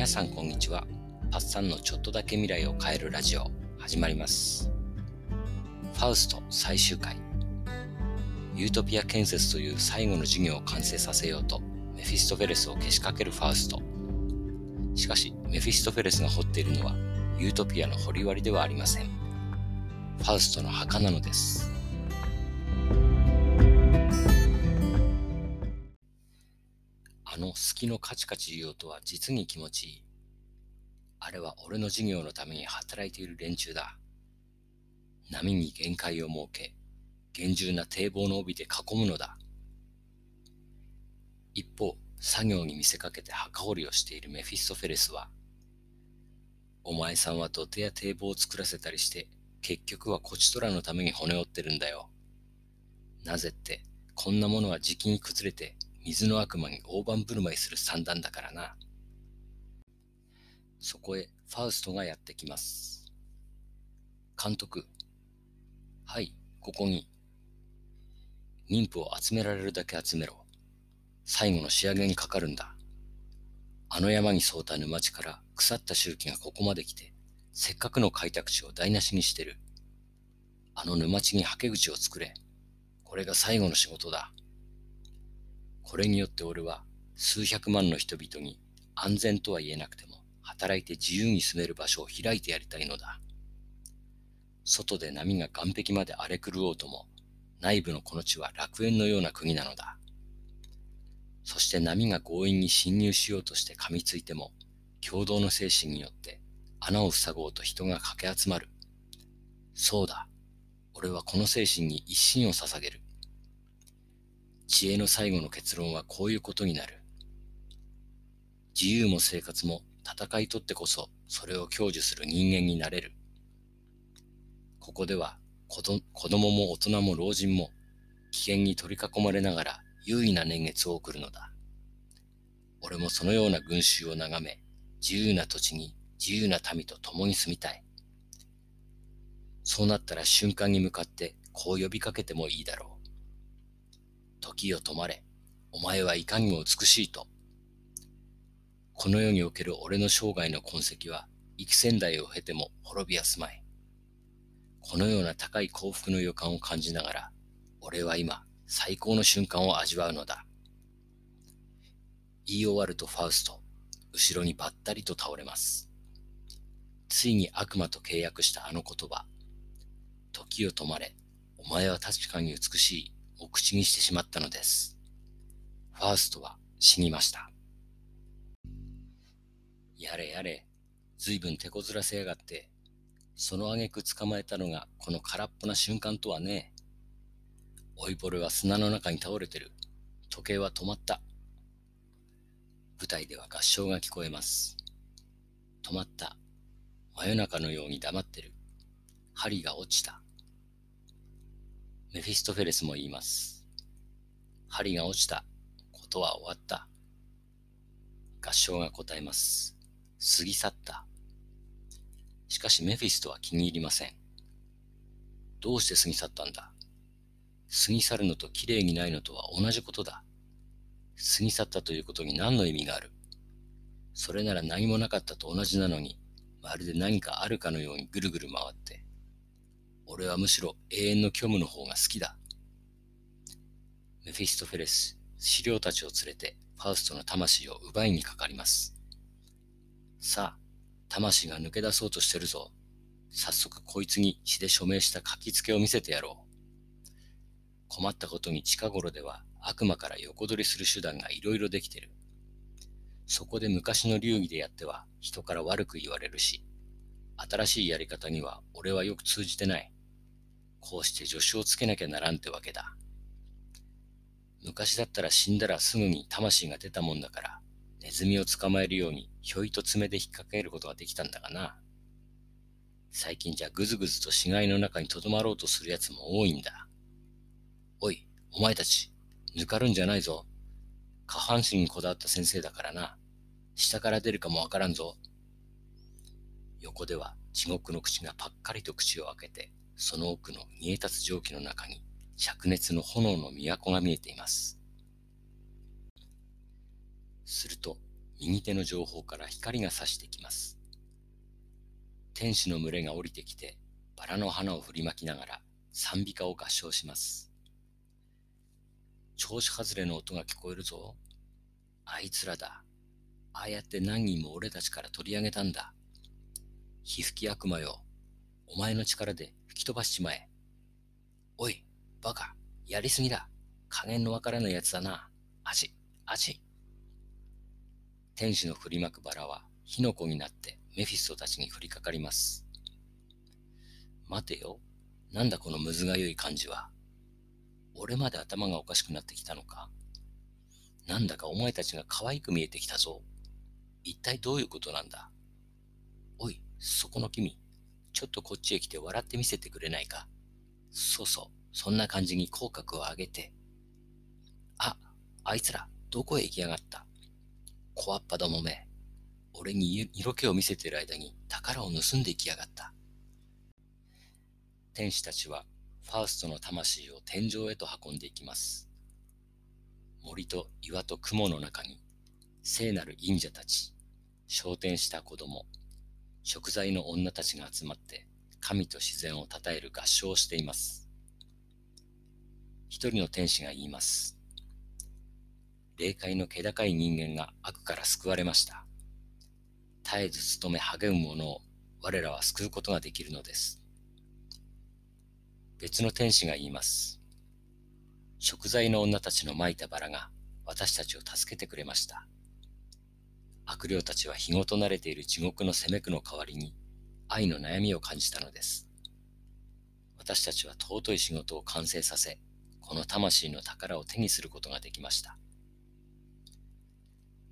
皆さんこんにちは。パッサンのちょっとだけ未来を変えるラジオ始まります。ファウスト最終回。ユートピア建設という最後の事業を完成させようとメフィストフェレスをけしかけるファウスト。しかしメフィストフェレスが掘っているのはユートピアの掘り割りではありません。ファウストの墓なのです。の好きのカチカチ言う音は実に気持ちいい。あれは俺の事業のために働いている連中だ。波に限界を設け、厳重な堤防の帯で囲むのだ。一方、作業に見せかけて墓掘りをしているメフィストフェレスは、お前さんは土手や堤防を作らせたりして、結局はこちとらのために骨折ってるんだよ。なぜって、こんなものはじきに崩れて水の悪魔に大盤振る舞いする算段だからな。そこへファウストがやってきます。監督。はい、ここに。妊婦を集められるだけ集めろ。最後の仕上げにかかるんだ。あの山に沿うた沼地から腐った周期がここまで来て、せっかくの開拓地を台無しにしてる。あの沼地にはけ口を作れ。これが最後の仕事だ。これによって俺は数百万の人々に安全とは言えなくても働いて自由に住める場所を開いてやりたいのだ。外で波が岸壁まで荒れ狂おうとも内部のこの地は楽園のような国なのだ。そして波が強引に侵入しようとして噛みついても共同の精神によって穴を塞ごうと人が駆け集まる。そうだ。俺はこの精神に一心を捧げる。知恵の最後の結論はこういうことになる。自由も生活も戦いとってこそそれを享受する人間になれる。ここでは子供も大人も老人も危険に取り囲まれながら優位な年月を送るのだ。俺もそのような群衆を眺め、自由な土地に自由な民と共に住みたい。そうなったら瞬間に向かってこう呼びかけてもいいだろう。時よ止まれ。お前はいかにも美しいと。この世における俺の生涯の痕跡は、幾千代を経ても滅びやすまい。このような高い幸福の予感を感じながら、俺は今、最高の瞬間を味わうのだ。言い終わるとファウスト、後ろにばったりと倒れます。ついに悪魔と契約したあの言葉。時よ止まれ。お前は確かに美しい。を口にしてしまったのです。ファーストは死にました。やれやれ、ずいぶん手こずらせやがって、その挙句捕まえたのがこの空っぽな瞬間とはね。老いぼれは砂の中に倒れてる。時計は止まった。舞台では合唱が聞こえます。止まった。真夜中のように黙ってる。針が落ちた。メフィストフェレスも言います。針が落ちた。ことは終わった。合唱が答えます。過ぎ去った。しかしメフィストは気に入りません。どうして過ぎ去ったんだ過ぎ去るのと綺麗にないのとは同じことだ。過ぎ去ったということに何の意味があるそれなら何もなかったと同じなのに、まるで何かあるかのようにぐるぐる回って、俺はむしろ永遠の虚無の方が好きだ。メフィストフェレス、資料たちを連れてファウストの魂を奪いにかかります。さあ、魂が抜け出そうとしてるぞ。早速こいつに血で署名した書きつけを見せてやろう。困ったことに近頃では悪魔から横取りする手段がいろいろできてる。そこで昔の流儀でやっては人から悪く言われるし、新しいやり方には俺はよく通じてない。こうして助手をつけなきゃならんってわけだ。昔だったら死んだらすぐに魂が出たもんだから、ネズミを捕まえるようにひょいと爪で引っ掛けることができたんだがな。最近じゃぐずぐずと死骸の中にとどまろうとする奴も多いんだ。おい、お前たち、抜かるんじゃないぞ。下半身にこだわった先生だからな。下から出るかもわからんぞ。横では地獄の口がパッカリと口を開けて、その奥の煮え立つ蒸気の中に灼熱の炎の都が見えています。すると、右手の情報から光が差してきます。天使の群れが降りてきて、バラの花を振りまきながら賛美歌を合唱します。調子外れの音が聞こえるぞ。あいつらだ。ああやって何人も俺たちから取り上げたんだ。皮膚き悪魔よ。お前の力で吹き飛ばしちまえ。おい、バカ、やりすぎだ。加減のわからないやつだな。味、味。天使の振りまくバラは火の粉になってメフィストたちに降りかかります。待てよ。なんだこのむずがゆい感じは。俺まで頭がおかしくなってきたのかなんだかお前たちが可愛く見えてきたぞ。一体どういうことなんだおい、そこの君。ちょっとこっちへ来て笑ってみせてくれないかそうそう、そんな感じに口角を上げて。あ、あいつら、どこへ行きやがった？小わっぱどもめ。俺に色気を見せてる間に宝を盗んでいきやがった。天使たちはファウストの魂を天井へと運んでいきます。森と岩と雲の中に聖なる忍者たち、昇天した子供、食材の女たちが集まって神と自然を称える合唱をしています。一人の天使が言います。霊界の気高い人間が悪から救われました。絶えず努め励む者を我らは救うことができるのです。別の天使が言います。食材の女たちのまいたバラが私たちを助けてくれました。悪霊たちは日ごと慣れている地獄の責め苦の代わりに愛の悩みを感じたのです。私たちは尊い仕事を完成させ、この魂の宝を手にすることができました。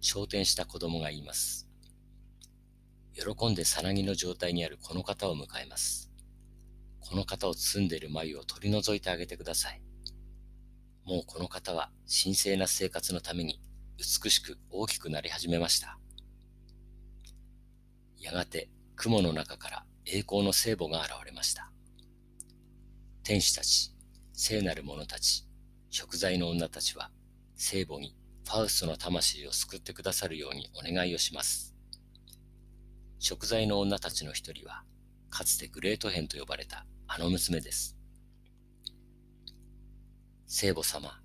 昇天した子供が言います。喜んでさなぎの状態にあるこの方を迎えます。この方を包んでいる眉を取り除いてあげてください。もうこの方は神聖な生活のために美しく大きくなり始めました。やがて雲の中から栄光の聖母が現れました。天使たち、聖なる者たち、食材の女たちは聖母にファウストの魂を救ってくださるようにお願いをします。食材の女たちの一人は、かつてグレートヘンと呼ばれたあの娘です。聖母様、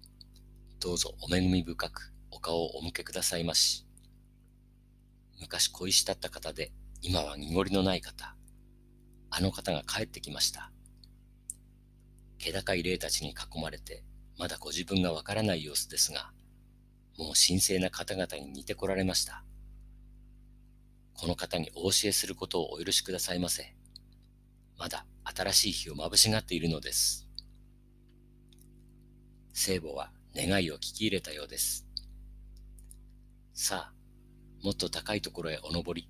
どうぞお恵み深くお顔をお向けくださいまし。昔恋しだった方で今は濁りのない方、あの方が帰ってきました。気高い霊たちに囲まれて、まだご自分がわからない様子ですが、もう神聖な方々に似てこられました。この方にお教えすることをお許しくださいませ。まだ新しい日をまぶしがっているのです。聖母は願いを聞き入れたようです。さあ、もっと高いところへお登り、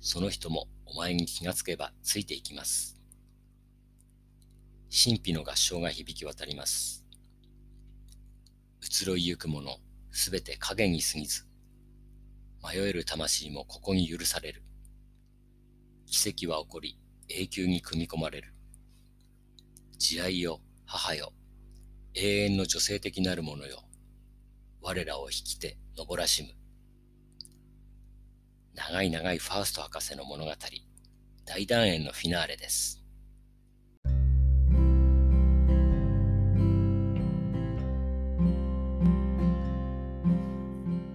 その人もお前に気がつけばついていきます。神秘の合唱が響き渡ります。移ろいゆくものすべて影に過ぎず、迷える魂もここに許される。奇跡は起こり、永久に組み込まれる。慈愛よ、母よ、永遠の女性的なるものよ、我らを引きて登らしむ。長い長いファースト博士の物語、大団円のフィナーレです。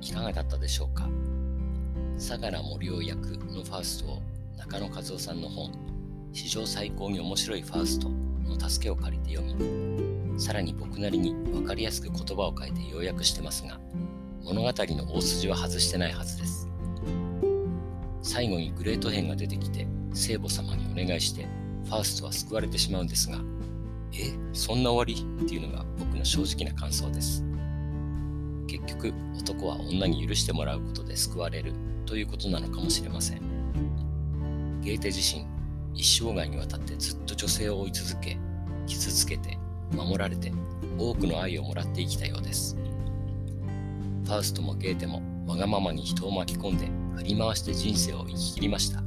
いかがだったでしょうか？相良森尾役のファーストを中野和夫さんの本史上最高に面白いファーストの助けを借りて読みさらに僕なりに分かりやすく言葉を変えて要約してますが物語の大筋は外してないはずです。最後にグレート編が出てきて聖母様にお願いしてファーストは救われてしまうんですがえそんな終わりっていうのが僕の正直な感想です。結局男は女に許してもらうことで救われるということなのかもしれません。ゲーテ自身一生涯にわたってずっと女性を追い続け傷つけて守られて多くの愛をもらって生きたようです。ファウストもゲーテもわがままに人を巻き込んで振り回して人生を生き切りました。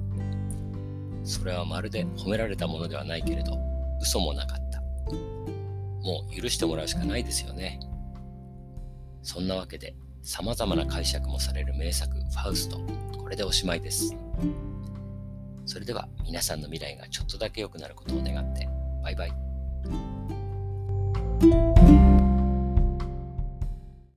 それはまるで褒められたものではないけれど、嘘もなかった。もう許してもらうしかないですよね。そんなわけで、様々な解釈もされる名作、ファウスト。これでおしまいです。それでは皆さんの未来がちょっとだけ良くなることを願って、バイバイ。